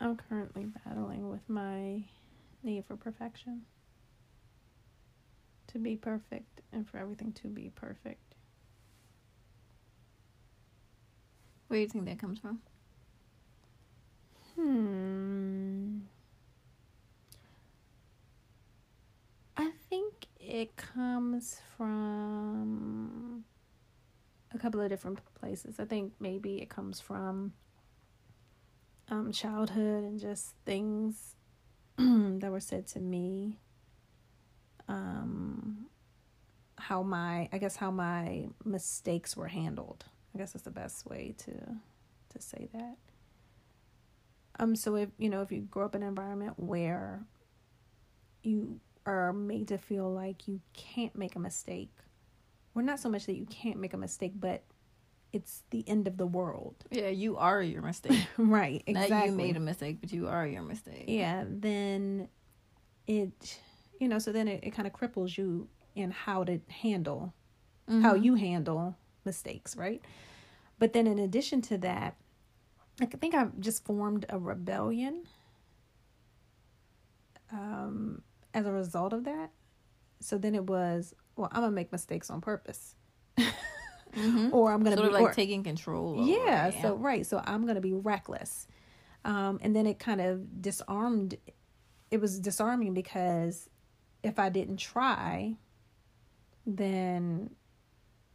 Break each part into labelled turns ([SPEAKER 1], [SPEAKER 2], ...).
[SPEAKER 1] I'm currently battling with my need for perfection. To be perfect and for everything to be perfect.
[SPEAKER 2] Where do you think that comes from?
[SPEAKER 1] Hmm. I think it comes from a couple of different places. I think maybe it comes from um, childhood and just things that were said to me. Um, how my, I guess, how my mistakes were handled. I guess that's the best way to to say that. Um, so if you know, if you grow up in an environment where you are made to feel like you can't make a mistake, or not so much that you can't make a mistake, but it's the end of the world.
[SPEAKER 2] Yeah, you are your mistake.
[SPEAKER 1] right, exactly.
[SPEAKER 2] Not you made a mistake, but you are your mistake.
[SPEAKER 1] Yeah, then it, you know, so then it, it kind of cripples you in how to handle, mm-hmm. how you handle mistakes, right? But then in addition to that, I think I've just formed a rebellion um, as a result of that. So then it was, well, I'm gonna make mistakes on purpose. Mm-hmm. or I'm gonna
[SPEAKER 2] sort
[SPEAKER 1] be
[SPEAKER 2] of like
[SPEAKER 1] or,
[SPEAKER 2] taking control.
[SPEAKER 1] Yeah,
[SPEAKER 2] yeah,
[SPEAKER 1] So right. So I'm gonna be reckless. Um, and then it kind of disarmed. It was disarming because if I didn't try, then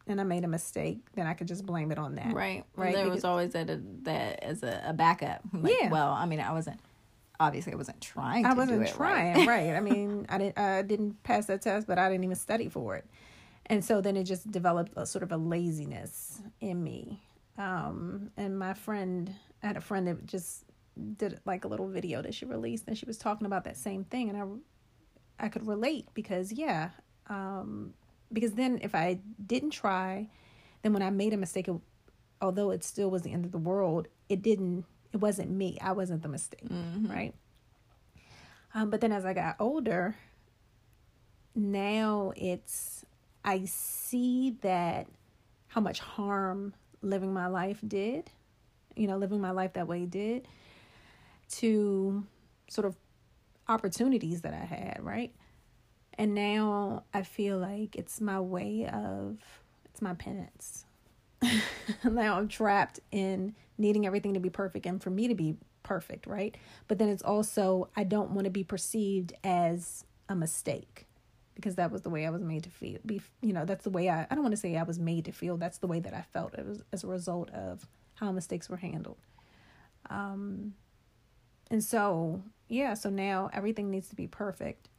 [SPEAKER 1] and I made a mistake, then I could just blame it on that.
[SPEAKER 2] Right.
[SPEAKER 1] Right.
[SPEAKER 2] There because, was always that that as a, a backup. Like, yeah. Well, I mean, I wasn't obviously I wasn't trying. I
[SPEAKER 1] wasn't
[SPEAKER 2] trying.
[SPEAKER 1] Right. right. I mean, I didn't. I didn't pass that test, but I didn't even study for it, and so then it just developed a sort of a laziness in me. Um, and my friend, I had a friend that just did like a little video that she released, and she was talking about that same thing, and I, I could relate because yeah, um, because then if I didn't try, then when I made a mistake, it, although it still was the end of the world, it didn't. It wasn't me. I wasn't the mistake, mm-hmm. right? Um, but then as I got older, now it's I see that how much harm living my life did, you know, living my life that way did to sort of opportunities that I had, right? And now I feel like it's my way of, it's my penance. now I'm trapped in needing everything to be perfect and for me to be perfect, right? But then it's also, I don't want to be perceived as a mistake because that was the way I was made to feel. Be, you know, that's the way I, I don't want to say I was made to feel. That's the way that I felt. As a result of how mistakes were handled. Um, and so, yeah, so now everything needs to be perfect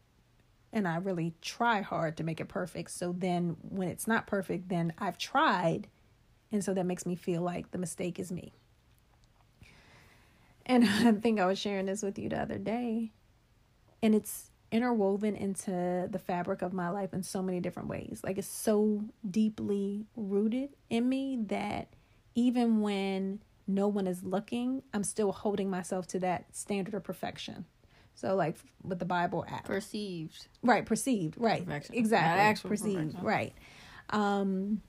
[SPEAKER 1] and I really try hard to make it perfect. So then when it's not perfect, then I've tried. And so that makes me feel like the mistake is me. And I think I was sharing this with you the other day. And it's interwoven into the fabric of my life in so many different ways. Like it's so deeply rooted in me that even when no one is looking, I'm still holding myself to that standard of perfection. So like with the Bible app.
[SPEAKER 2] Perceived.
[SPEAKER 1] Right, perceived. Right. Perfection. Exactly. Actual perceived. Perfection. Right. Um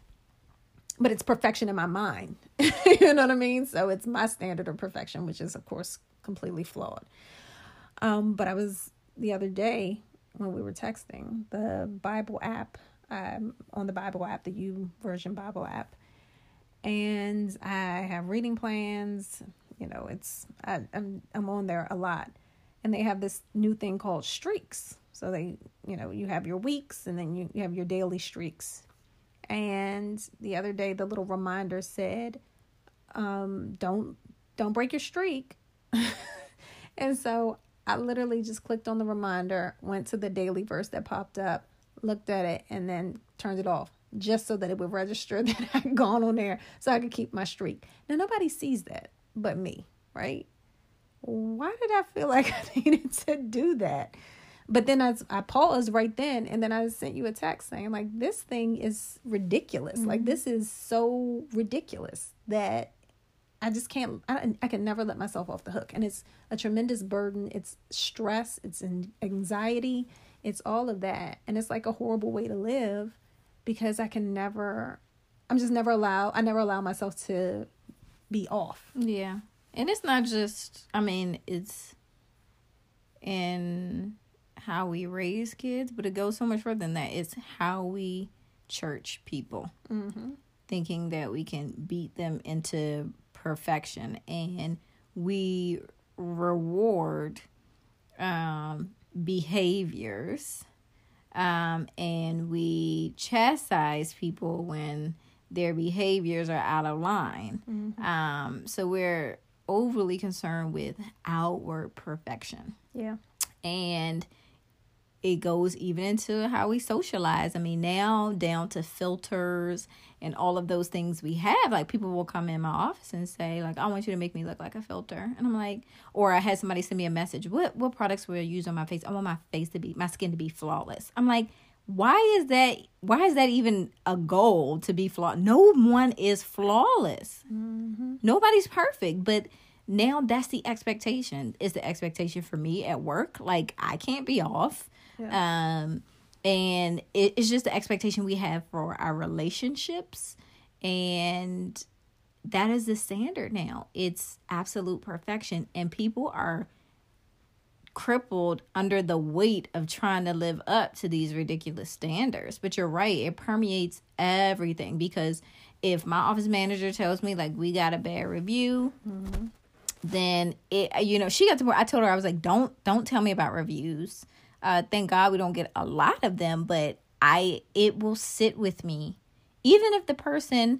[SPEAKER 1] but it's perfection in my mind. you know what I mean? So it's my standard of perfection, which is of course completely flawed. Um, but I was the other day when we were texting, the Bible app, um, on the Bible app, the U Version Bible app, and I have reading plans. You know, it's I, I'm I'm on there a lot, and they have this new thing called streaks. So they, you know, you have your weeks and then you, you have your daily streaks. And the other day, the little reminder said, um, "Don't don't break your streak." and so I literally just clicked on the reminder, went to the daily verse that popped up, looked at it, and then turned it off just so that it would register that I'd gone on there so I could keep my streak. Now nobody sees that but me, right? why did I feel like I needed to do that? But then I, I paused right then and then I sent you a text saying, like, this thing is ridiculous. Mm-hmm. Like, this is so ridiculous that I just can't, I, I can never let myself off the hook. And it's a tremendous burden. It's stress, it's anxiety, it's all of that. And it's like a horrible way to live because I can never, I'm just never allow, I never allow myself to be off.
[SPEAKER 2] Yeah And it's not just, I mean, it's in how we raise kids, but it goes so much further than that. It's how we church people, mm-hmm. thinking that we can beat them into perfection. And we reward um, behaviors um, and we chastise people when their behaviors are out of line. Mm-hmm. Um, so we're overly concerned with outward perfection.
[SPEAKER 1] Yeah.
[SPEAKER 2] And it goes even into how we socialize. I mean, now down to filters and all of those things we have. Like people will come in my office and say, like, I want you to make me look like a filter. And I'm like, or I had somebody send me a message, what what products will you use on my face? I want my face to be my skin to be flawless. I'm like, why is that why is that even a goal to be flawed? No one is flawless. Mm-hmm. Nobody's perfect, but now that's the expectation. Is the expectation for me at work. Like I can't be off yeah. Um, and it, it's just the expectation we have for our relationships. And that is the standard now. It's absolute perfection. And people are crippled under the weight of trying to live up to these ridiculous standards. But you're right, it permeates everything because if my office manager tells me like we got a bad review, mm-hmm. then it you know, she got to where I told her I was like, Don't don't tell me about reviews. Uh, thank God we don't get a lot of them, but I it will sit with me, even if the person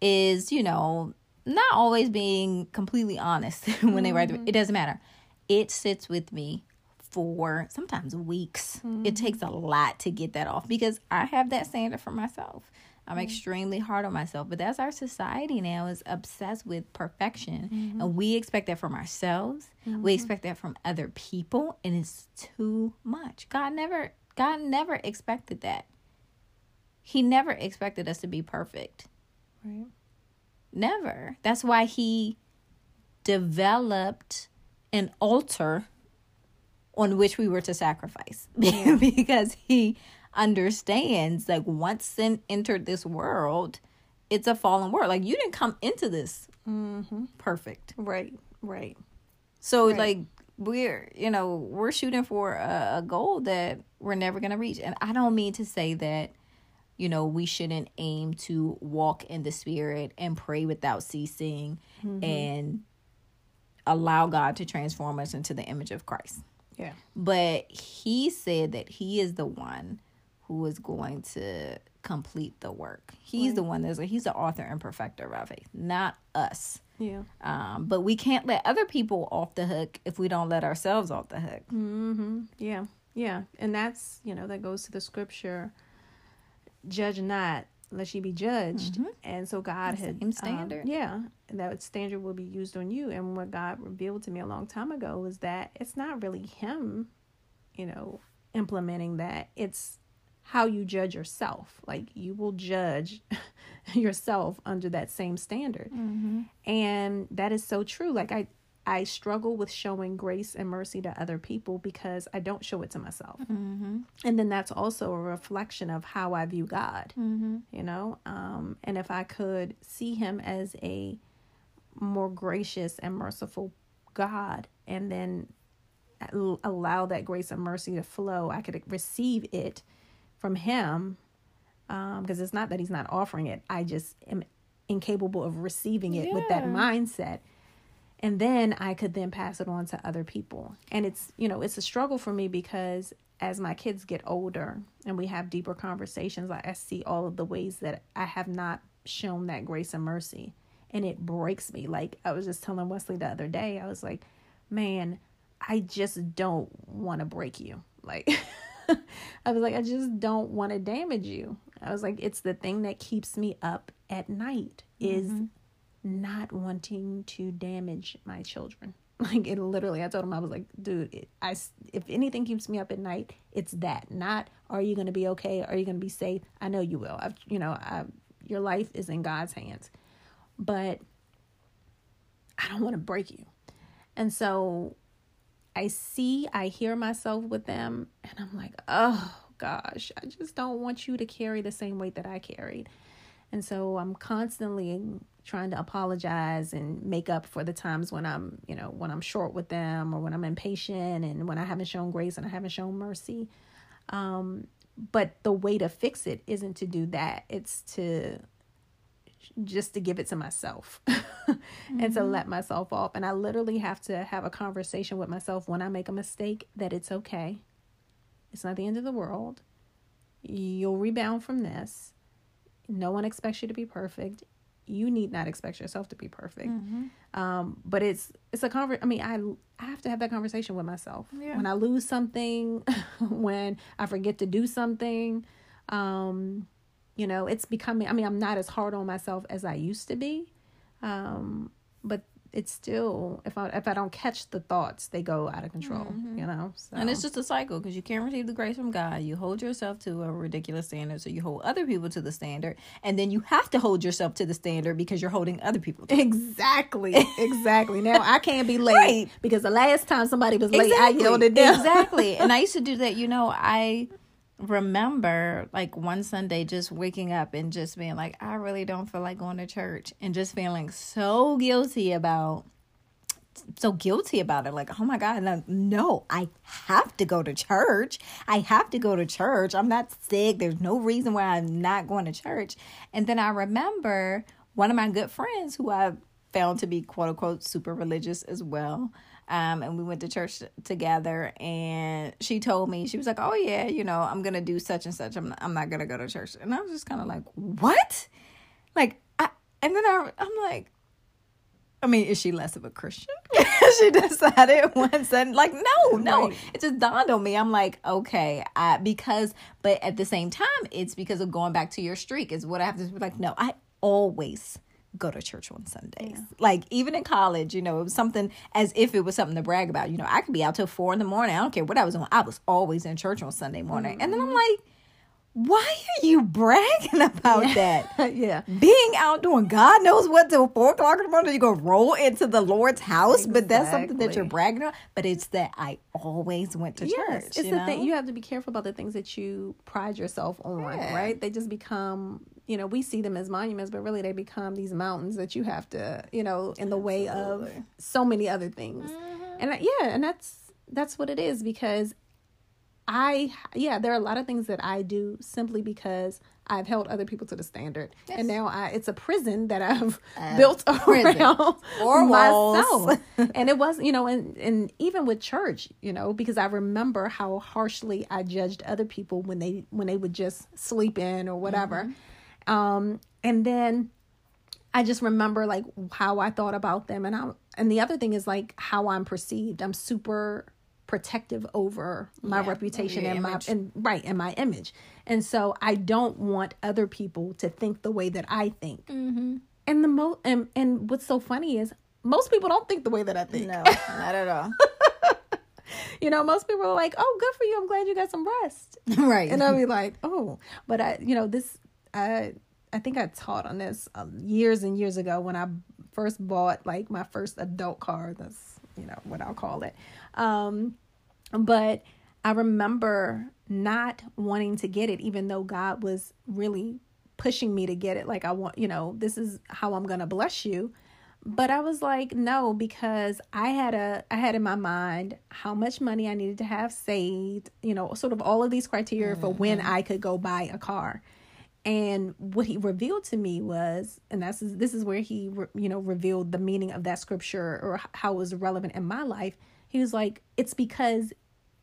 [SPEAKER 2] is you know not always being completely honest when mm-hmm. they write. Mm-hmm. It doesn't matter. It sits with me for sometimes weeks. Mm-hmm. It takes a lot to get that off because I have that standard for myself. I'm mm-hmm. extremely hard on myself, but that's our society now is obsessed with perfection, mm-hmm. and we expect that from ourselves. Mm-hmm. We expect that from other people, and it's too much. God never, God never expected that. He never expected us to be perfect. Right. Never. That's why he developed an altar on which we were to sacrifice yeah. because he understands like once sin entered this world, it's a fallen world. Like you didn't come into this mm-hmm. perfect.
[SPEAKER 1] Right, right.
[SPEAKER 2] So right. like we're you know we're shooting for a, a goal that we're never gonna reach, and I don't mean to say that you know we shouldn't aim to walk in the spirit and pray without ceasing mm-hmm. and allow God to transform us into the image of Christ.
[SPEAKER 1] Yeah.
[SPEAKER 2] But he said that he is the one who is going to complete the work. He's right. the one that's he's the author and perfecter of faith, not us.
[SPEAKER 1] Yeah.
[SPEAKER 2] Um, but we can't let other people off the hook if we don't let ourselves off the hook.
[SPEAKER 1] Mm-hmm. Yeah. Yeah. And that's, you know, that goes to the scripture, judge not, lest ye be judged. Mm-hmm. And so God
[SPEAKER 2] had same um, standard.
[SPEAKER 1] Um, yeah. That standard will be used on you. And what God revealed to me a long time ago was that it's not really him, you know, implementing that. It's how you judge yourself. Like you will judge yourself under that same standard. Mm-hmm. And that is so true. Like I I struggle with showing grace and mercy to other people because I don't show it to myself. Mm-hmm. And then that's also a reflection of how I view God, mm-hmm. you know? Um, and if I could see Him as a more gracious and merciful God and then allow that grace and mercy to flow, I could receive it from him because um, it's not that he's not offering it. I just am incapable of receiving it yeah. with that mindset. And then I could then pass it on to other people. And it's, you know, it's a struggle for me because as my kids get older and we have deeper conversations, I see all of the ways that I have not shown that grace and mercy. And it breaks me. Like I was just telling Wesley the other day, I was like, man, I just don't want to break you. Like, I was like, I just don't want to damage you. I was like, it's the thing that keeps me up at night is mm-hmm. not wanting to damage my children. Like it literally, I told him I was like, dude, it, I if anything keeps me up at night, it's that. Not are you going to be okay? Are you going to be safe? I know you will. I've, you know, I, your life is in God's hands, but I don't want to break you. And so I see, I hear myself with them, and I'm like, oh gosh, I just don't want you to carry the same weight that I carried. And so I'm constantly trying to apologize and make up for the times when I'm, you know, when I'm short with them or when I'm impatient and when I haven't shown grace and I haven't shown mercy. Um, but the way to fix it isn't to do that. It's to just to give it to myself mm-hmm. and to mm-hmm. let myself off. And I literally have to have a conversation with myself when I make a mistake that it's okay. It's not the end of the world. You'll rebound from this. No one expects you to be perfect. You need not expect yourself to be perfect. Mm-hmm. Um, but it's it's a conver- I mean, I I have to have that conversation with myself. Yeah. When I lose something, when I forget to do something, um, you know, it's becoming. I mean, I'm not as hard on myself as I used to be, um, but it's still if I if I don't catch the thoughts, they go out of control. Mm-hmm. You know,
[SPEAKER 2] so. and it's just a cycle because you can't receive the grace from God. You hold yourself to a ridiculous standard, so you hold other people to the standard, and then you have to hold yourself to the standard because you're holding other people. to
[SPEAKER 1] Exactly, exactly. now I can't be late right. because the last time somebody was late, exactly. I yelled at them.
[SPEAKER 2] Exactly, and I used to do that. You know, I remember like one Sunday just waking up and just being like, I really don't feel like going to church and just feeling so guilty about so guilty about it like oh my god no, i have to go to church. I have to go to church. I'm not sick. There's no reason why i'm not going to church. And then i remember one of my good friends who i found to be quote unquote super religious as well um, and we went to church together. And she told me she was like, "Oh yeah, you know, I'm gonna do such and such. I'm I'm not gonna go to church." And I was just kind of like, "What?" Like, I and then I I'm like, I mean, is she less of a Christian? she decided once and like, no, no. Right. It just dawned on me. I'm like, okay, I, because, but at the same time, it's because of going back to your streak. Is what I have to be like. No, I always go to church on Sundays. Yeah. Like even in college, you know, it was something as if it was something to brag about. You know, I could be out till four in the morning. I don't care what I was doing. I was always in church on Sunday morning. Mm-hmm. And then I'm mm-hmm. like, why are you bragging about
[SPEAKER 1] yeah.
[SPEAKER 2] that?
[SPEAKER 1] yeah.
[SPEAKER 2] Being out doing God knows what till four o'clock in the morning, you're gonna roll into the Lord's house, exactly. but that's something that you're bragging about. But it's that I always went to yes, church.
[SPEAKER 1] It's the know? thing you have to be careful about the things that you pride yourself on, yeah. right? They just become you know, we see them as monuments, but really they become these mountains that you have to, you know, in the way of so many other things. Mm-hmm. And yeah, and that's that's what it is because I yeah, there are a lot of things that I do simply because I've held other people to the standard, yes. and now I it's a prison that I've uh, built around or myself. and it was you know, and and even with church, you know, because I remember how harshly I judged other people when they when they would just sleep in or whatever. Mm-hmm um, and then I just remember like how I thought about them and I and the other thing is like how I'm perceived. I'm super protective over my yeah, reputation and image. my and right and my image. And so I don't want other people to think the way that I think. Mm-hmm. And the mo and and what's so funny is most people don't think the way that I think.
[SPEAKER 2] No, not at all.
[SPEAKER 1] you know, most people are like, "Oh, good for you. I'm glad you got some rest."
[SPEAKER 2] right.
[SPEAKER 1] And I'll be like, "Oh," but I, you know, this I I think I taught on this uh, years and years ago when I first bought like my first adult car. That's you know what I'll call it. Um, but I remember not wanting to get it, even though God was really pushing me to get it. Like I want, you know, this is how I'm gonna bless you. But I was like, no, because I had a I had in my mind how much money I needed to have saved, you know, sort of all of these criteria mm-hmm. for when mm-hmm. I could go buy a car and what he revealed to me was and that's this is where he you know revealed the meaning of that scripture or how it was relevant in my life. He was like it's because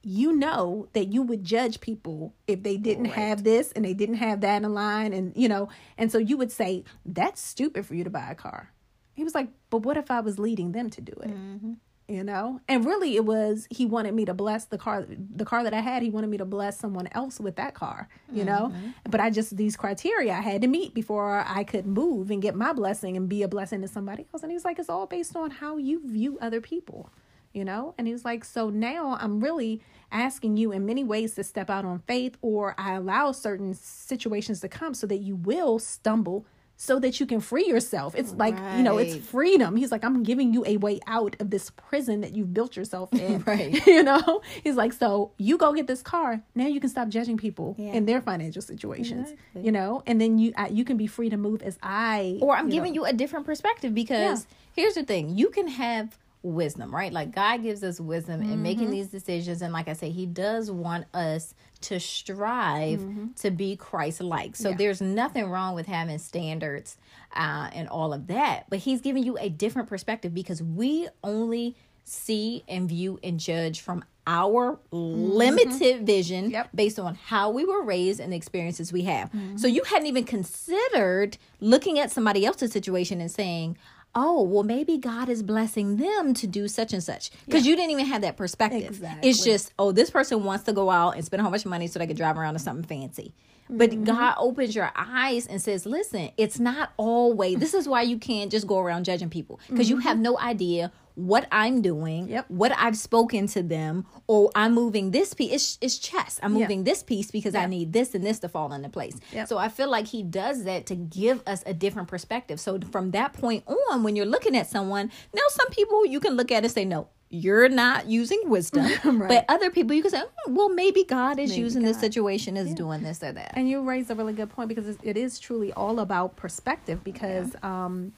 [SPEAKER 1] you know that you would judge people if they didn't right. have this and they didn't have that in line and you know and so you would say that's stupid for you to buy a car he was like but what if i was leading them to do it? Mm-hmm you know? And really it was he wanted me to bless the car the car that i had. He wanted me to bless someone else with that car you mm-hmm. know but i just these criteria i had to meet before i could move and get my blessing and be a blessing to somebody else. And he's like it's all based on how you view other people you know? And he was like so now i'm really asking you in many ways to step out on faith or i allow certain situations to come so that you will stumble so that you can free yourself. It's like, right. you know, it's freedom. He's like, I'm giving you a way out of this prison that you've built yourself in. right. You know? He's like, so you go get this car. Now you can stop judging people yeah. in their financial situations. Exactly. You know? And then you uh, you can be free to move as I
[SPEAKER 2] Or I'm you giving know. you a different perspective because yeah. here's the thing. You can have wisdom, right? Like God gives us wisdom mm-hmm. in making mm-hmm. these decisions. And like I say, He does want us to strive mm-hmm. to be Christ like. So yeah. there's nothing wrong with having standards uh, and all of that. But He's giving you a different perspective because we only see and view and judge from our mm-hmm. limited vision yep. based on how we were raised and the experiences we have. Mm-hmm. So you hadn't even considered looking at somebody else's situation and saying, oh, well, maybe God is blessing them to do such and such. Because yeah. you didn't even have that perspective. Exactly. It's just, oh, this person wants to go out and spend a whole bunch of money so they can drive around in something fancy. But mm-hmm. God opens your eyes and says, listen, it's not always, this is why you can't just go around judging people because mm-hmm. you have no idea what I'm doing, yep. what I've spoken to them, or I'm moving this piece. It's, it's chess. I'm moving this piece because I need this and this to fall into place. So I feel like he does that to give us a different perspective. So from that point on, when you're looking at someone, now some people you can look at and say, no, you're not using wisdom. right. But other people, you can say, oh, well, maybe God is maybe using God. this situation as yeah. doing this or that.
[SPEAKER 1] And you raise a really good point because it is truly all about perspective. Because yeah. um,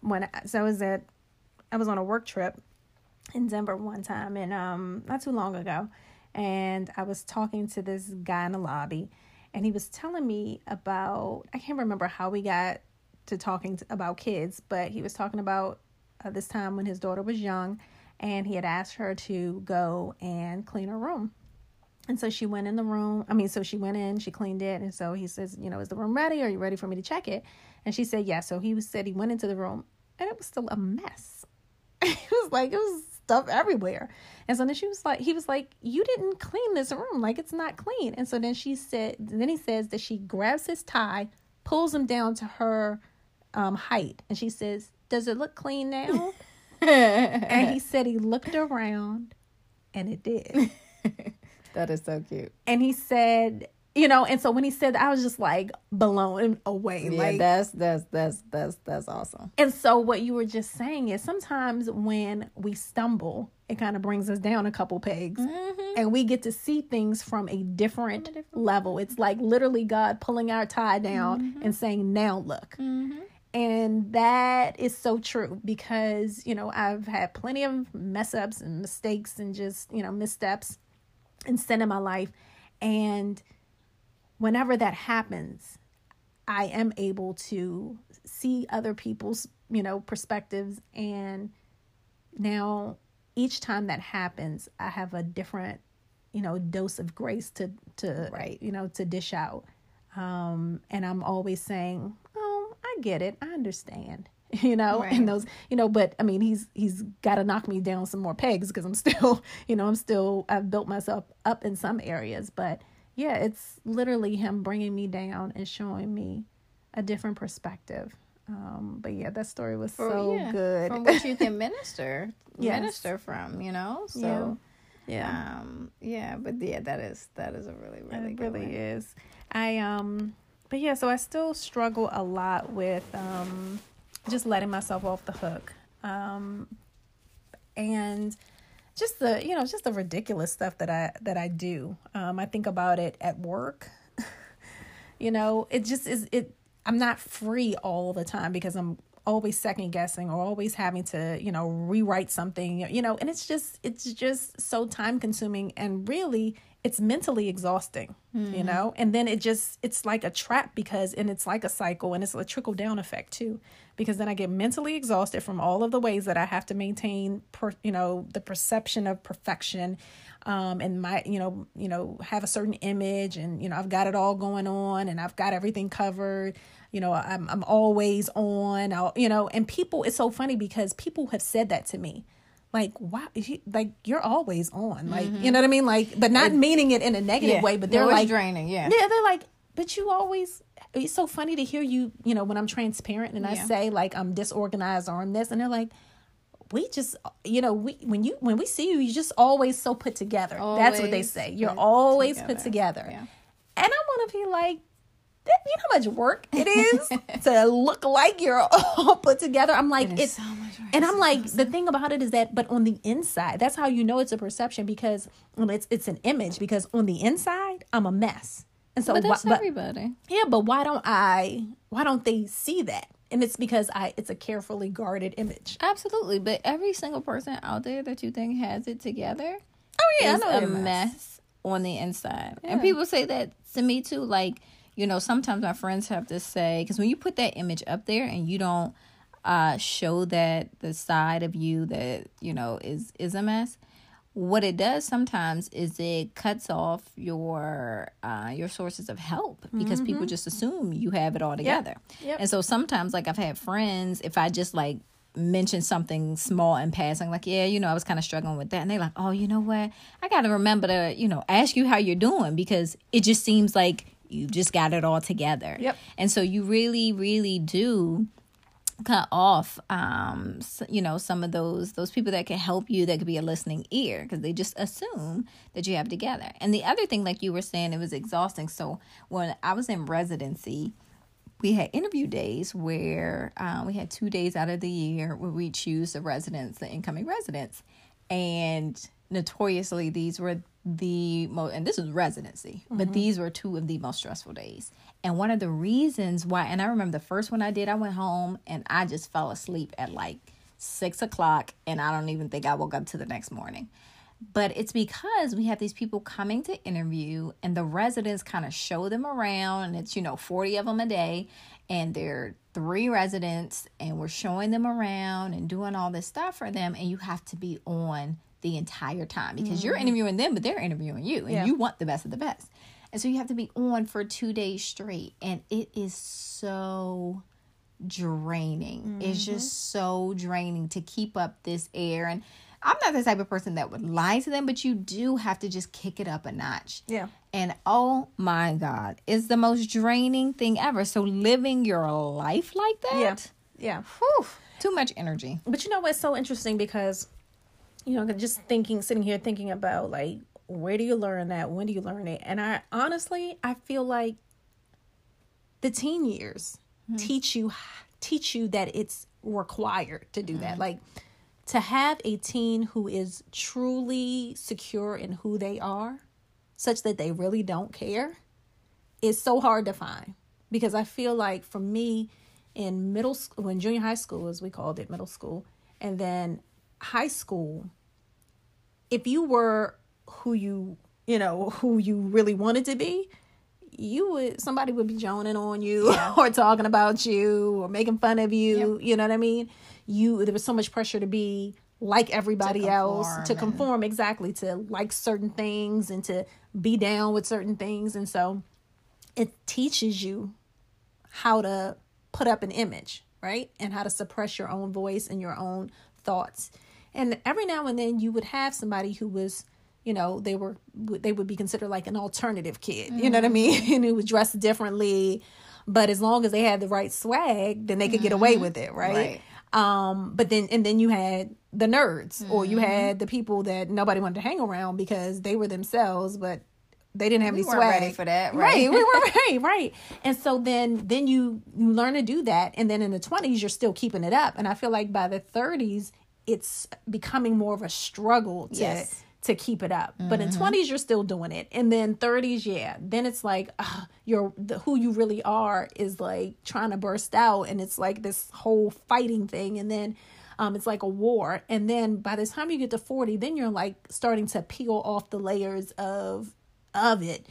[SPEAKER 1] when I, so I was at I was on a work trip in Denver one time and um not too long ago and I was talking to this guy in the lobby and he was telling me about I can't remember how we got to talking to, about kids, but he was talking about uh, this time when his daughter was young and he had asked her to go and clean her room. And so she went in the room. I mean, so she went in, she cleaned it. And so he says, You know, is the room ready? Are you ready for me to check it? And she said, Yeah. So he said he went into the room and it was still a mess. it was like it was stuff everywhere. And so then she was like, he was like, you didn't clean this room. Like it's not clean. And so then she said, then he says that she grabs his tie, pulls him down to her um, height. And she says, does it look clean now? and he said he looked around and it did.
[SPEAKER 2] that is so cute.
[SPEAKER 1] And he said, you know and so when he said that, i was just like blown away
[SPEAKER 2] yeah,
[SPEAKER 1] like
[SPEAKER 2] that's that's that's that's that's awesome
[SPEAKER 1] and so what you were just saying is sometimes when we stumble it kind of brings us down a couple pegs mm-hmm. and we get to see things from a different, a different level it's like literally god pulling our tie down mm-hmm. and saying now look mm-hmm. And that is so true because, you know, I've had plenty of mess ups and mistakes and just, you know, missteps and sin in my life. And whenever that happens, I am able to see other people's, you know, perspectives and now each time that happens, I have a different, you know, dose of grace to to right. you know, to dish out. Um and I'm always saying, "Oh, I get it. I understand." you know right. and those you know but i mean he's he's got to knock me down some more pegs because i'm still you know i'm still i've built myself up in some areas but yeah, it's literally him bringing me down and showing me a different perspective. Um, but yeah, that story was so yeah, good.
[SPEAKER 2] From which you can minister, yes. minister from, you know. So, yeah, yeah, um, yeah. But yeah, that is that is a really really
[SPEAKER 1] it really one. is. I um, but yeah, so I still struggle a lot with um, just letting myself off the hook. Um, and just the you know just the ridiculous stuff that I that I do. Um, I think about it at work. you know, it just is it. I'm not free all the time because I'm always second guessing or always having to you know rewrite something you know and it's just it's just so time consuming and really it's mentally exhausting mm-hmm. you know and then it just it's like a trap because and it's like a cycle and it's a trickle down effect too because then i get mentally exhausted from all of the ways that i have to maintain per, you know the perception of perfection um and my you know you know have a certain image and you know i've got it all going on and i've got everything covered you know i'm i'm always on I'll, you know and people it's so funny because people have said that to me like wow you, like you're always on like mm-hmm. you know what i mean like but not it, meaning it in a negative yeah. way but they're like
[SPEAKER 2] draining yeah
[SPEAKER 1] yeah they're like but you always it's so funny to hear you you know when i'm transparent and yeah. i say like i'm disorganized or i'm this and they're like we just you know we when you when we see you you're just always so put together always that's what they say you're always together. put together yeah. and i want to be like you know how much work it is to look like you're all put together. I'm like, it's, so much work. and I'm like, the thing about it is that, but on the inside, that's how you know it's a perception because well, it's it's an image because on the inside, I'm a mess. And so,
[SPEAKER 2] but that's wh- everybody.
[SPEAKER 1] Yeah, but why don't I? Why don't they see that? And it's because I, it's a carefully guarded image.
[SPEAKER 2] Absolutely, but every single person out there that you think has it together,
[SPEAKER 1] oh yeah,
[SPEAKER 2] is a mess. mess on the inside. Yeah. And people say that to me too. Like, you know, sometimes my friends have to say because when you put that image up there and you don't uh, show that the side of you that you know is is a mess, what it does sometimes is it cuts off your uh, your sources of help because mm-hmm. people just assume you have it all together. Yep. Yep. And so sometimes, like I've had friends, if I just like mention something small in passing, like yeah, you know, I was kind of struggling with that, and they're like, oh, you know what, I got to remember to you know ask you how you're doing because it just seems like you just got it all together.
[SPEAKER 1] Yep.
[SPEAKER 2] And so you really, really do cut off um you know some of those those people that can help you that could be a listening ear because they just assume that you have together and the other thing like you were saying it was exhausting so when i was in residency we had interview days where uh, we had two days out of the year where we choose the residents the incoming residents and notoriously these were the most and this was residency mm-hmm. but these were two of the most stressful days and one of the reasons why and i remember the first one i did i went home and i just fell asleep at like six o'clock and i don't even think i woke up to the next morning but it's because we have these people coming to interview and the residents kind of show them around and it's you know 40 of them a day and they're three residents and we're showing them around and doing all this stuff for them and you have to be on the entire time because mm-hmm. you're interviewing them, but they're interviewing you, and yeah. you want the best of the best. And so you have to be on for two days straight, and it is so draining. Mm-hmm. It's just so draining to keep up this air. And I'm not the type of person that would lie to them, but you do have to just kick it up a notch.
[SPEAKER 1] Yeah.
[SPEAKER 2] And oh my God, it's the most draining thing ever. So living your life like that?
[SPEAKER 1] Yeah. Yeah.
[SPEAKER 2] Whew, too much energy.
[SPEAKER 1] But you know what's so interesting because you know, just thinking, sitting here thinking about like, where do you learn that? When do you learn it? And I honestly, I feel like the teen years mm-hmm. teach you teach you that it's required to do mm-hmm. that. Like to have a teen who is truly secure in who they are, such that they really don't care, is so hard to find. Because I feel like for me, in middle school, when junior high school, as we called it, middle school, and then high school, if you were who you, you know, who you really wanted to be, you would somebody would be joning on you yeah. or talking about you or making fun of you. Yep. You know what I mean? You there was so much pressure to be like everybody else to conform exactly to like certain things and to be down with certain things and so it teaches you how to put up an image right and how to suppress your own voice and your own thoughts and every now and then you would have somebody who was you know they were they would be considered like an alternative kid mm-hmm. you know what i mm-hmm. mean and who was dressed differently but as long as they had the right swag then they could mm-hmm. get away mm-hmm. with it right? right? um but then and then you had the nerds mm-hmm. or you mm-hmm. had the people that nobody wanted to hang around because they were themselves but they didn't have we any swag
[SPEAKER 2] ready for that
[SPEAKER 1] right, right. we were ready right and so then then you you learn to do that and then in the 20s you're still keeping it up and i feel like by the 30s it's becoming more of a struggle to yes. to keep it up. Mm-hmm. But in 20s mm-hmm. you're still doing it. And then 30s, yeah. Then it's like uh, you're the, who you really are is like trying to burst out and it's like this whole fighting thing and then um, it's like a war. And then by the time you get to 40, then you're like starting to peel off the layers of of it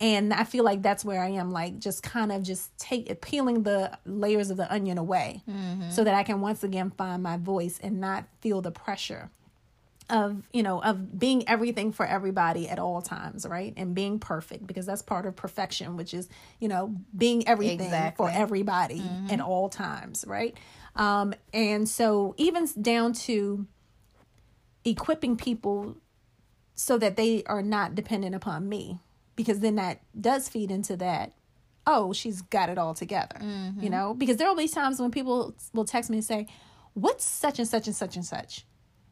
[SPEAKER 1] and i feel like that's where i am like just kind of just take peeling the layers of the onion away mm-hmm. so that i can once again find my voice and not feel the pressure of you know of being everything for everybody at all times right and being perfect because that's part of perfection which is you know being everything exactly. for everybody mm-hmm. at all times right um and so even down to equipping people so that they are not dependent upon me because then that does feed into that oh she's got it all together mm-hmm. you know because there will be times when people will text me and say what's such and such and such and such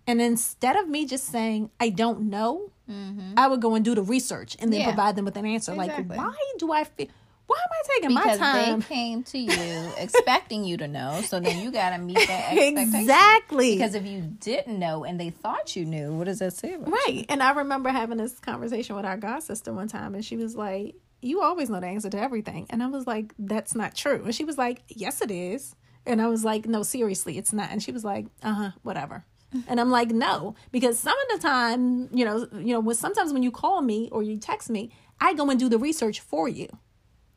[SPEAKER 1] and instead of me just saying i don't know mm-hmm. i would go and do the research and then yeah. provide them with an answer exactly. like why do i feel why am I taking because my time?
[SPEAKER 2] Because they came to you expecting you to know, so then you got to meet that expectation.
[SPEAKER 1] Exactly.
[SPEAKER 2] Because if you didn't know and they thought you knew, what does that say
[SPEAKER 1] Right.
[SPEAKER 2] You?
[SPEAKER 1] And I remember having this conversation with our god sister one time, and she was like, "You always know the answer to everything," and I was like, "That's not true." And she was like, "Yes, it is." And I was like, "No, seriously, it's not." And she was like, "Uh huh, whatever." And I'm like, no, because some of the time, you know, you know, when sometimes when you call me or you text me, I go and do the research for you.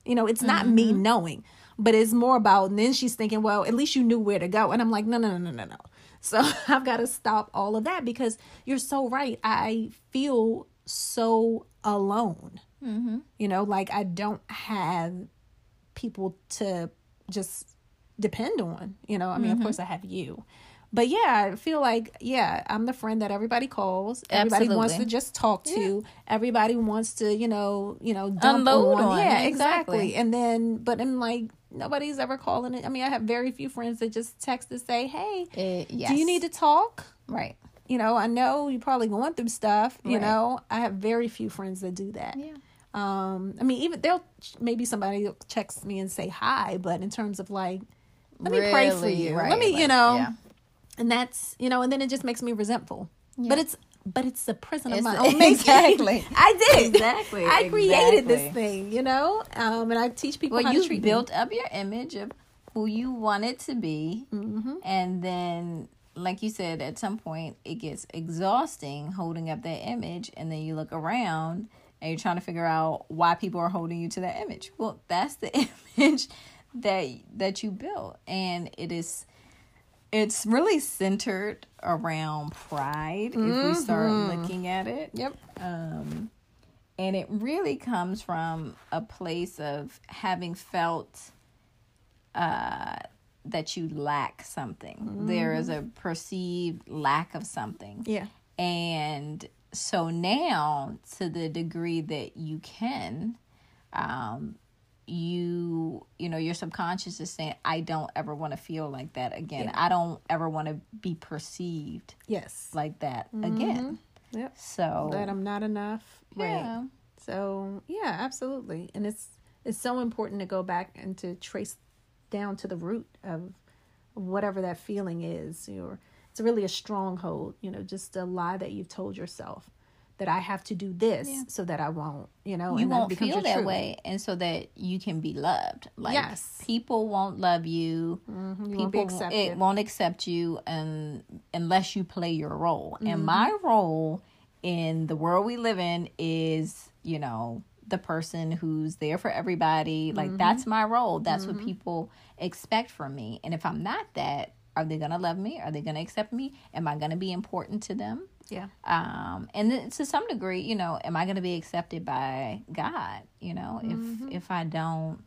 [SPEAKER 1] You know, it's not mm-hmm. me knowing, but it's more about, and then she's thinking, well, at least you knew where to go. And I'm like, no, no, no, no, no, no. So I've got to stop all of that because you're so right. I feel so alone. Mm-hmm. You know, like I don't have people to just depend on. You know, I mean, mm-hmm. of course, I have you, but yeah, I feel like yeah, I'm the friend that everybody calls. Everybody Absolutely. wants to just talk to. Yeah. Everybody wants to, you know, you know, dump Unload on. on. Yeah, exactly. exactly. And then, but I'm like, nobody's ever calling it. I mean, I have very few friends that just text to say, "Hey, uh, yes. do you need to talk?"
[SPEAKER 2] Right.
[SPEAKER 1] You know, I know you're probably going through stuff. You right. know, I have very few friends that do that.
[SPEAKER 2] Yeah.
[SPEAKER 1] Um, I mean, even they'll maybe somebody checks me and say hi, but in terms of like, let really? me pray for you. Right. Let me, like, you know, yeah and that's you know and then it just makes me resentful yeah. but it's but it's the prison it's of my own making. Exactly. I did. Exactly. I created exactly. this thing, you know? Um, and I teach people well, how you to treat
[SPEAKER 2] built me. up your image of who you want it to be. Mm-hmm. And then, like you said, at some point it gets exhausting holding up that image. And then you look around and you're trying to figure out why people are holding you to that image. Well, that's the image that that you built. And it is it's really centered around pride mm-hmm. if we start mm-hmm. looking at it.
[SPEAKER 1] Yep.
[SPEAKER 2] Um, and it really comes from a place of having felt uh, that you lack something. Mm-hmm. There is a perceived lack of something.
[SPEAKER 1] Yeah.
[SPEAKER 2] And so now, to the degree that you can, um, you you know your subconscious is saying i don't ever want to feel like that again. Yeah. i don't ever want to be perceived
[SPEAKER 1] yes.
[SPEAKER 2] like that mm-hmm. again.
[SPEAKER 1] Yep.
[SPEAKER 2] So
[SPEAKER 1] that i'm not enough yeah. Right. so yeah absolutely. And it's it's so important to go back and to trace down to the root of whatever that feeling is or it's really a stronghold you know just a lie that you've told yourself that I have to do this yeah. so that I won't, you know,
[SPEAKER 2] you won't feel that truth. way, and so that you can be loved. Like yes. people won't love you. Mm-hmm. you people won't it won't accept you, and unless you play your role. Mm-hmm. And my role in the world we live in is, you know, the person who's there for everybody. Like mm-hmm. that's my role. That's what mm-hmm. people expect from me. And if I'm not that, are they gonna love me? Are they gonna accept me? Am I gonna be important to them?
[SPEAKER 1] Yeah.
[SPEAKER 2] Um, and to some degree, you know, am I going to be accepted by God? You know, mm-hmm. if if I don't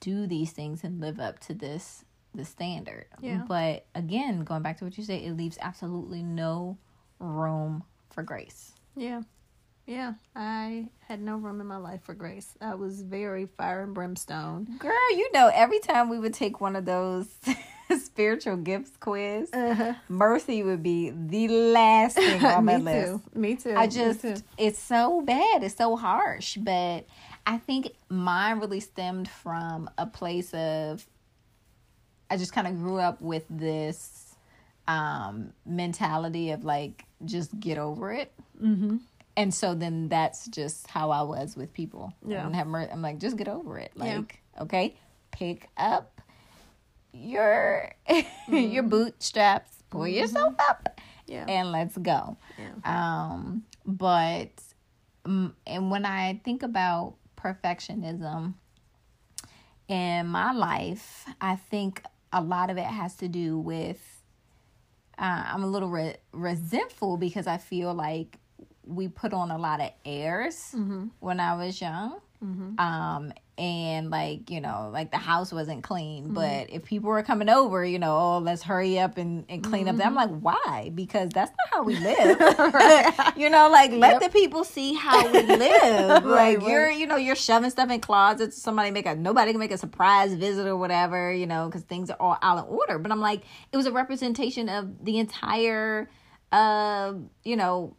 [SPEAKER 2] do these things and live up to this the standard.
[SPEAKER 1] Yeah.
[SPEAKER 2] But again, going back to what you say, it leaves absolutely no room for grace.
[SPEAKER 1] Yeah. Yeah, I had no room in my life for grace. I was very fire and brimstone.
[SPEAKER 2] Girl, you know, every time we would take one of those spiritual gifts quiz, uh-huh. mercy would be the last thing on my
[SPEAKER 1] list.
[SPEAKER 2] Too.
[SPEAKER 1] Me too.
[SPEAKER 2] I just, too. it's so bad. It's so harsh. But I think mine really stemmed from a place of, I just kind of grew up with this um, mentality of like, just get over it.
[SPEAKER 1] Mm-hmm.
[SPEAKER 2] And so then that's just how I was with people. Yeah. I'm like, just get over it. Like, yeah. okay, pick up your mm-hmm. your bootstraps, pull mm-hmm. yourself up,
[SPEAKER 1] yeah.
[SPEAKER 2] and let's go.
[SPEAKER 1] Yeah.
[SPEAKER 2] Um, but um, and when I think about perfectionism in my life, I think a lot of it has to do with uh, I'm a little re- resentful because I feel like we put on a lot of airs mm-hmm. when I was young. Mm-hmm. Um, and like you know like the house wasn't clean. Mm-hmm. but if people were coming over you know oh let's hurry up and, and clean mm-hmm. up i'm like why? Because that's not how we live. You know like let the people see how we live. Right, like right. you're you know you're shoving stuff in closets. Somebody make a nobody can make a surprise visit or whatever you know because things are all out of order. But i'm like it was a representation of the entire uh you know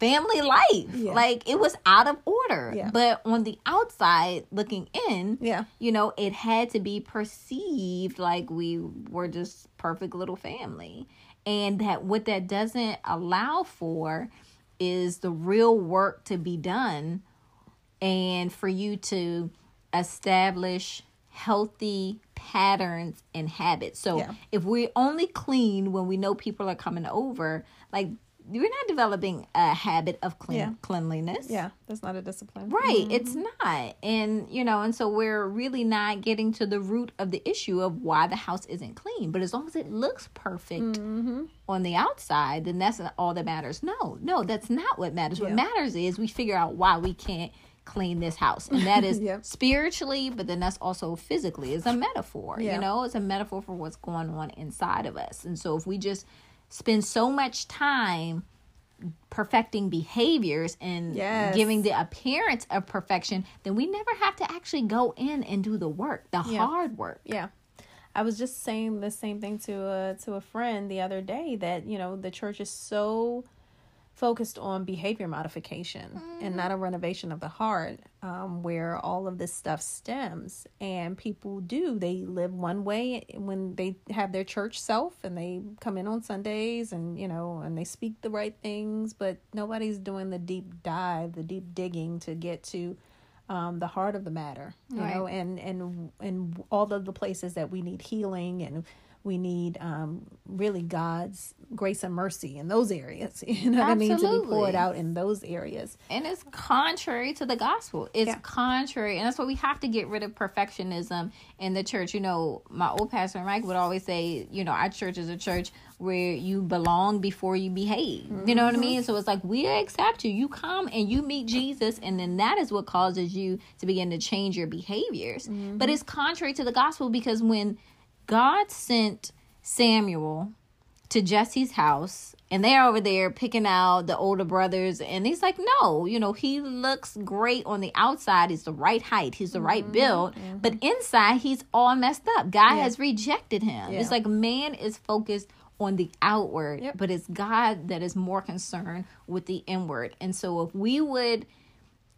[SPEAKER 2] family life. Yeah. Like it was out of order. Yeah. But on the outside looking in, yeah. you know, it had to be perceived like we were just perfect little family. And that what that doesn't allow for is the real work to be done and for you to establish healthy patterns and habits. So yeah. if we only clean when we know people are coming over, like we're not developing a habit of clean yeah. cleanliness.
[SPEAKER 1] Yeah, that's not a discipline.
[SPEAKER 2] Right, mm-hmm. it's not. And you know, and so we're really not getting to the root of the issue of why the house isn't clean. But as long as it looks perfect mm-hmm. on the outside, then that's all that matters. No, no, that's not what matters. Yeah. What matters is we figure out why we can't clean this house and that is yep. spiritually but then that's also physically is a metaphor yeah. you know it's a metaphor for what's going on inside of us and so if we just spend so much time perfecting behaviors and yes. giving the appearance of perfection then we never have to actually go in and do the work the yeah. hard work
[SPEAKER 1] yeah I was just saying the same thing to a to a friend the other day that you know the church is so focused on behavior modification mm. and not a renovation of the heart um, where all of this stuff stems and people do they live one way when they have their church self and they come in on sundays and you know and they speak the right things but nobody's doing the deep dive the deep digging to get to um, the heart of the matter you right. know and and and all of the places that we need healing and we need um, really God's grace and mercy in those areas. You know Absolutely. what I mean? To be poured out in those areas.
[SPEAKER 2] And it's contrary to the gospel. It's yeah. contrary. And that's why we have to get rid of perfectionism in the church. You know, my old pastor Mike would always say, you know, our church is a church where you belong before you behave. Mm-hmm. You know what I mean? So it's like we accept you. You come and you meet Jesus, and then that is what causes you to begin to change your behaviors. Mm-hmm. But it's contrary to the gospel because when God sent Samuel to Jesse's house and they're over there picking out the older brothers and he's like no you know he looks great on the outside he's the right height he's the mm-hmm, right build mm-hmm. but inside he's all messed up god yeah. has rejected him yeah. it's like man is focused on the outward yep. but it's god that is more concerned with the inward and so if we would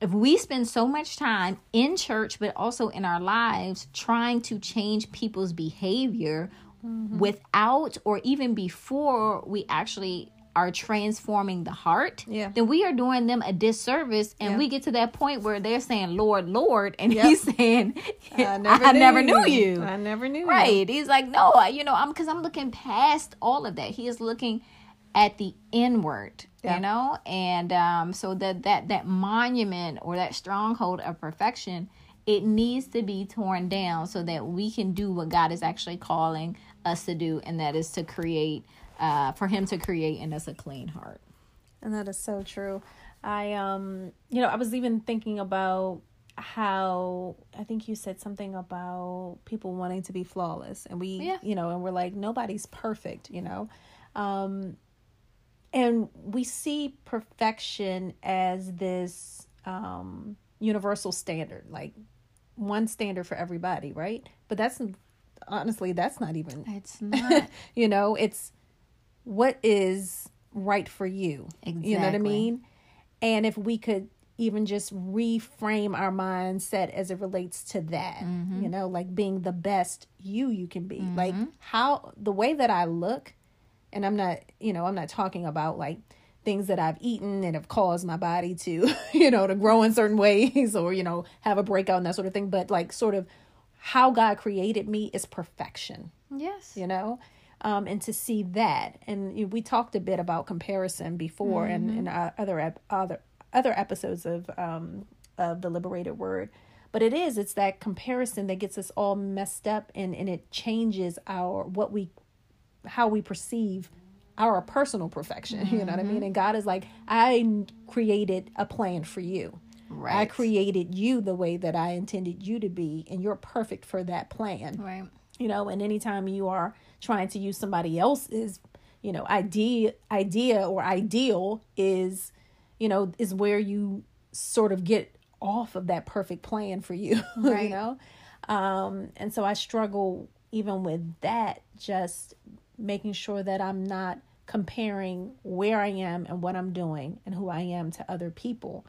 [SPEAKER 2] if we spend so much time in church but also in our lives trying to change people's behavior mm-hmm. without or even before we actually are transforming the heart, yeah. then we are doing them a disservice. And yeah. we get to that point where they're saying, Lord, Lord. And yep. he's saying, I never, I knew, never knew you.
[SPEAKER 1] I never knew
[SPEAKER 2] Right. You. He's like, no, you know, I'm because I'm looking past all of that. He is looking at the inward yeah. you know and um so that that that monument or that stronghold of perfection it needs to be torn down so that we can do what god is actually calling us to do and that is to create uh for him to create in us a clean heart
[SPEAKER 1] and that is so true i um you know i was even thinking about how I think you said something about people wanting to be flawless and we yeah. you know and we're like nobody's perfect you know um and we see perfection as this um, universal standard like one standard for everybody right but that's honestly that's not even
[SPEAKER 2] it's not
[SPEAKER 1] you know it's what is right for you exactly. you know what i mean and if we could even just reframe our mindset as it relates to that mm-hmm. you know like being the best you you can be mm-hmm. like how the way that i look and I'm not, you know, I'm not talking about like things that I've eaten and have caused my body to, you know, to grow in certain ways or, you know, have a breakout and that sort of thing. But like sort of how God created me is perfection.
[SPEAKER 2] Yes.
[SPEAKER 1] You know? Um, and to see that, and you know, we talked a bit about comparison before, mm-hmm. and in uh, other ep- other other episodes of um, of the liberated word, but it is it's that comparison that gets us all messed up, and and it changes our what we how we perceive our personal perfection. Mm-hmm. You know what I mean? Mm-hmm. And God is like, I created a plan for you. Right. I created you the way that I intended you to be, and you're perfect for that plan.
[SPEAKER 2] Right.
[SPEAKER 1] You know, and anytime you are trying to use somebody else's, you know, idea idea or ideal is, you know, is where you sort of get off of that perfect plan for you. Right. you know? Um, and so I struggle even with that, just making sure that I'm not comparing where I am and what I'm doing and who I am to other people.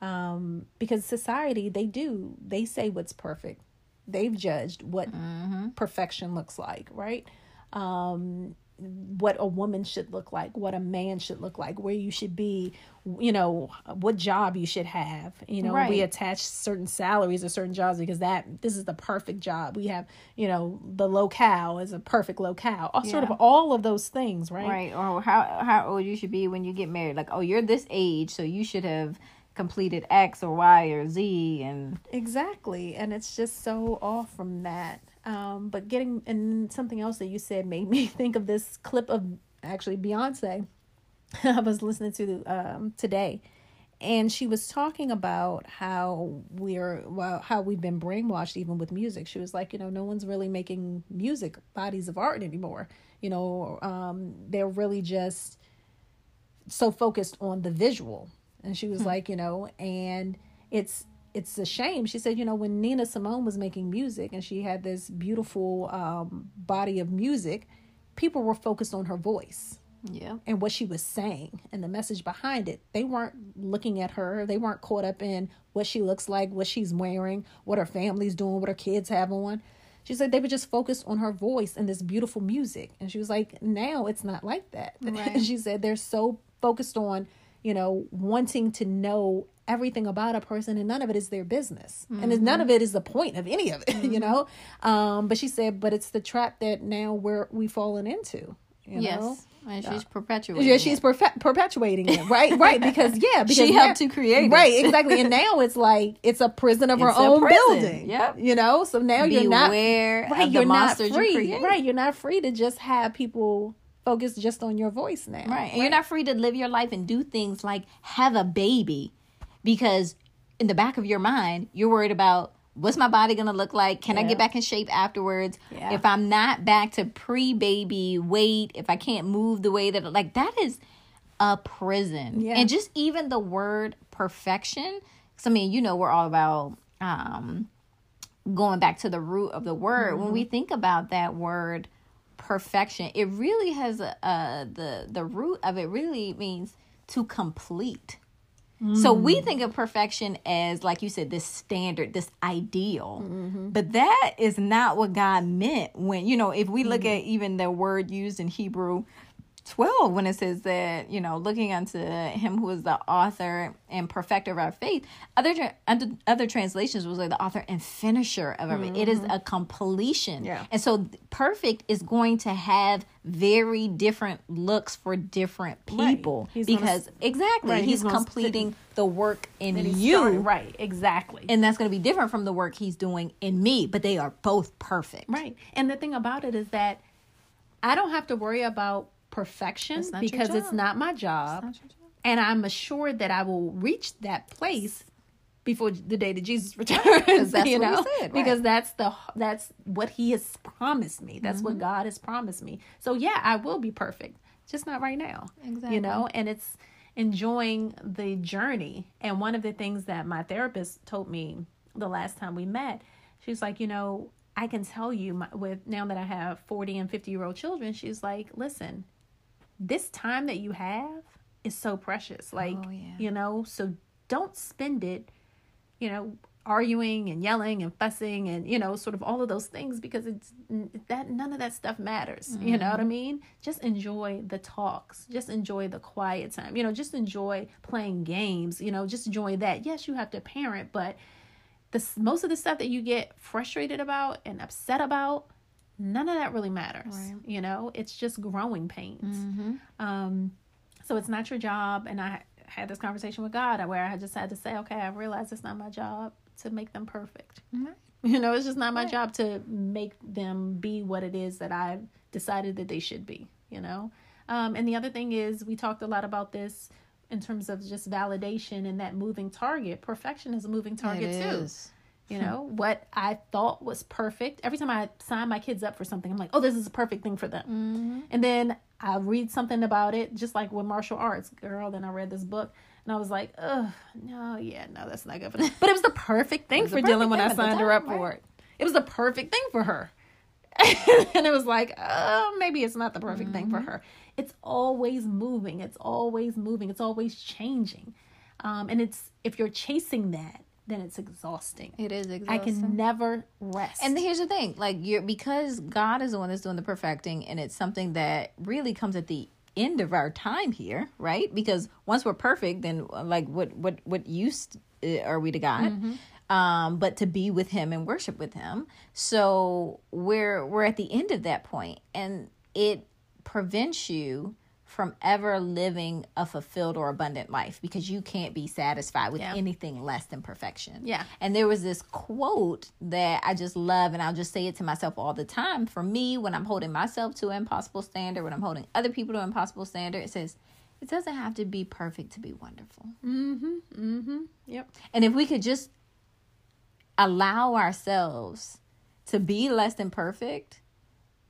[SPEAKER 1] Um, because society, they do, they say what's perfect. They've judged what mm-hmm. perfection looks like, right? Um, what a woman should look like, what a man should look like, where you should be, you know, what job you should have. You know, right. we attach certain salaries to certain jobs because that this is the perfect job. We have, you know, the locale is a perfect locale. All, yeah. Sort of all of those things, right?
[SPEAKER 2] Right. Or how how old you should be when you get married. Like, oh, you're this age, so you should have completed X or Y or Z and
[SPEAKER 1] Exactly. And it's just so off from that. Um, but getting and something else that you said made me think of this clip of actually Beyonce. I was listening to um, today, and she was talking about how we're well, how we've been brainwashed even with music. She was like, you know, no one's really making music bodies of art anymore. You know, um, they're really just so focused on the visual. And she was hmm. like, you know, and it's it's a shame. She said, you know, when Nina Simone was making music and she had this beautiful um, body of music, people were focused on her voice.
[SPEAKER 2] Yeah.
[SPEAKER 1] And what she was saying and the message behind it. They weren't looking at her. They weren't caught up in what she looks like, what she's wearing, what her family's doing, what her kids have on. She said they were just focused on her voice and this beautiful music. And she was like, now it's not like that. Right. she said they're so focused on, you know, wanting to know everything about a person and none of it is their business mm-hmm. and none of it is the point of any of it mm-hmm. you know um but she said but it's the trap that now we're we've fallen into you yes. know
[SPEAKER 2] and she's perpetuating.
[SPEAKER 1] Yeah, she's perfe- perpetuating it, right? Right, because yeah, because
[SPEAKER 2] she helped to create
[SPEAKER 1] it. Right, exactly. And now it's like it's a prison of it's her own prison. building. Yep. You know, so now Beware you're not right. You're not free. You right, you're not free to just have people focus just on your voice now.
[SPEAKER 2] Right, and right? you're not free to live your life and do things like have a baby because in the back of your mind, you're worried about what's my body going to look like? Can yeah. I get back in shape afterwards? Yeah. If I'm not back to pre baby weight, if I can't move the way that, like, that is a prison. Yeah. And just even the word perfection, because I mean, you know, we're all about, um, going back to the root of the word mm-hmm. when we think about that word perfection it really has a, a the the root of it really means to complete so we think of perfection as, like you said, this standard, this ideal. Mm-hmm. But that is not what God meant when, you know, if we look mm-hmm. at even the word used in Hebrew 12 when it says that you know looking unto him who is the author and perfecter of our faith other under other translations was like the author and finisher of our mm-hmm. it is mm-hmm. a completion
[SPEAKER 1] yeah
[SPEAKER 2] and so perfect is going to have very different looks for different people right. because gonna, exactly right. he's, he's completing the work in you
[SPEAKER 1] started. right exactly
[SPEAKER 2] and that's going to be different from the work he's doing in me but they are both perfect
[SPEAKER 1] right and the thing about it is that i don't have to worry about perfection because it's not my job. Not job. And I'm assured that I will reach that place before the day that Jesus returns. That's you know, said, right. because that's the that's what He has promised me. That's mm-hmm. what God has promised me. So yeah, I will be perfect, just not right now.
[SPEAKER 2] Exactly.
[SPEAKER 1] You know, and it's enjoying the journey. And one of the things that my therapist told me the last time we met, she's like, you know, I can tell you my, with now that I have 40 and 50 year old children, she's like, listen, this time that you have is so precious. Like, oh, yeah. you know, so don't spend it, you know, arguing and yelling and fussing and you know sort of all of those things because it's that none of that stuff matters mm-hmm. you know what i mm-hmm. mean just enjoy the talks just enjoy the quiet time you know just enjoy playing games you know just enjoy that yes you have to parent but the most of the stuff that you get frustrated about and upset about none of that really matters. Right. You know, it's just growing pains. Mm-hmm. Um, so it's not your job. And I had this conversation with God where I just had to say, okay, I realize it's not my job to make them perfect. Mm-hmm. You know, it's just not my right. job to make them be what it is that I've decided that they should be, you know? Um, and the other thing is, we talked a lot about this in terms of just validation and that moving target. Perfection is a moving target it too. Is. You know, what I thought was perfect. Every time I sign my kids up for something, I'm like, oh, this is a perfect thing for them. Mm-hmm. And then I read something about it, just like with martial arts, girl. Then I read this book and I was like, oh, no, yeah, no, that's not good for them. But it was the perfect thing for Dylan when I signed her up right. for it. It was the perfect thing for her. and it was like, oh, maybe it's not the perfect mm-hmm. thing for mm-hmm. her. it's always moving. It's always moving. It's always changing. Um, and it's if you're chasing that, then it's exhausting.
[SPEAKER 2] It is exhausting.
[SPEAKER 1] I can never rest.
[SPEAKER 2] And here's the thing, like you're because God is the one that's doing the perfecting, and it's something that really comes at the end of our time here, right? Because once we're perfect, then like what what what use uh, are we to God? Mm-hmm. Um, but to be with Him and worship with Him. So we're we're at the end of that point, and it prevents you from ever living a fulfilled or abundant life because you can't be satisfied with yeah. anything less than perfection.
[SPEAKER 1] Yeah.
[SPEAKER 2] And there was this quote that I just love, and I'll just say it to myself all the time. For me, when I'm holding myself to an impossible standard, when I'm holding other people to an impossible standard, it says, it doesn't have to be perfect to be wonderful.
[SPEAKER 1] Mm-hmm. Mm-hmm. Yep.
[SPEAKER 2] And if we could just allow ourselves to be less than perfect,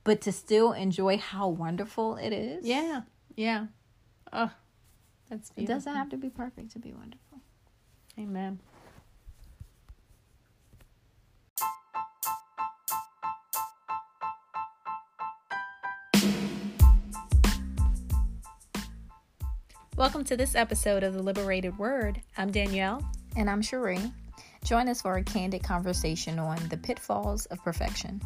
[SPEAKER 2] but to still enjoy how wonderful it is.
[SPEAKER 1] Yeah. Yeah. Oh,
[SPEAKER 2] that's beautiful. It doesn't have to be perfect to be wonderful.
[SPEAKER 1] Amen. Welcome to this episode of The Liberated Word. I'm Danielle.
[SPEAKER 2] And I'm Cheri. Join us for a candid conversation on the pitfalls of perfection.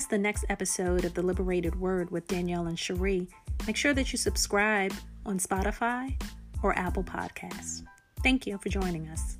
[SPEAKER 1] Miss the next episode of The Liberated Word with Danielle and Cheri. Make sure that you subscribe on Spotify or Apple Podcasts. Thank you for joining us.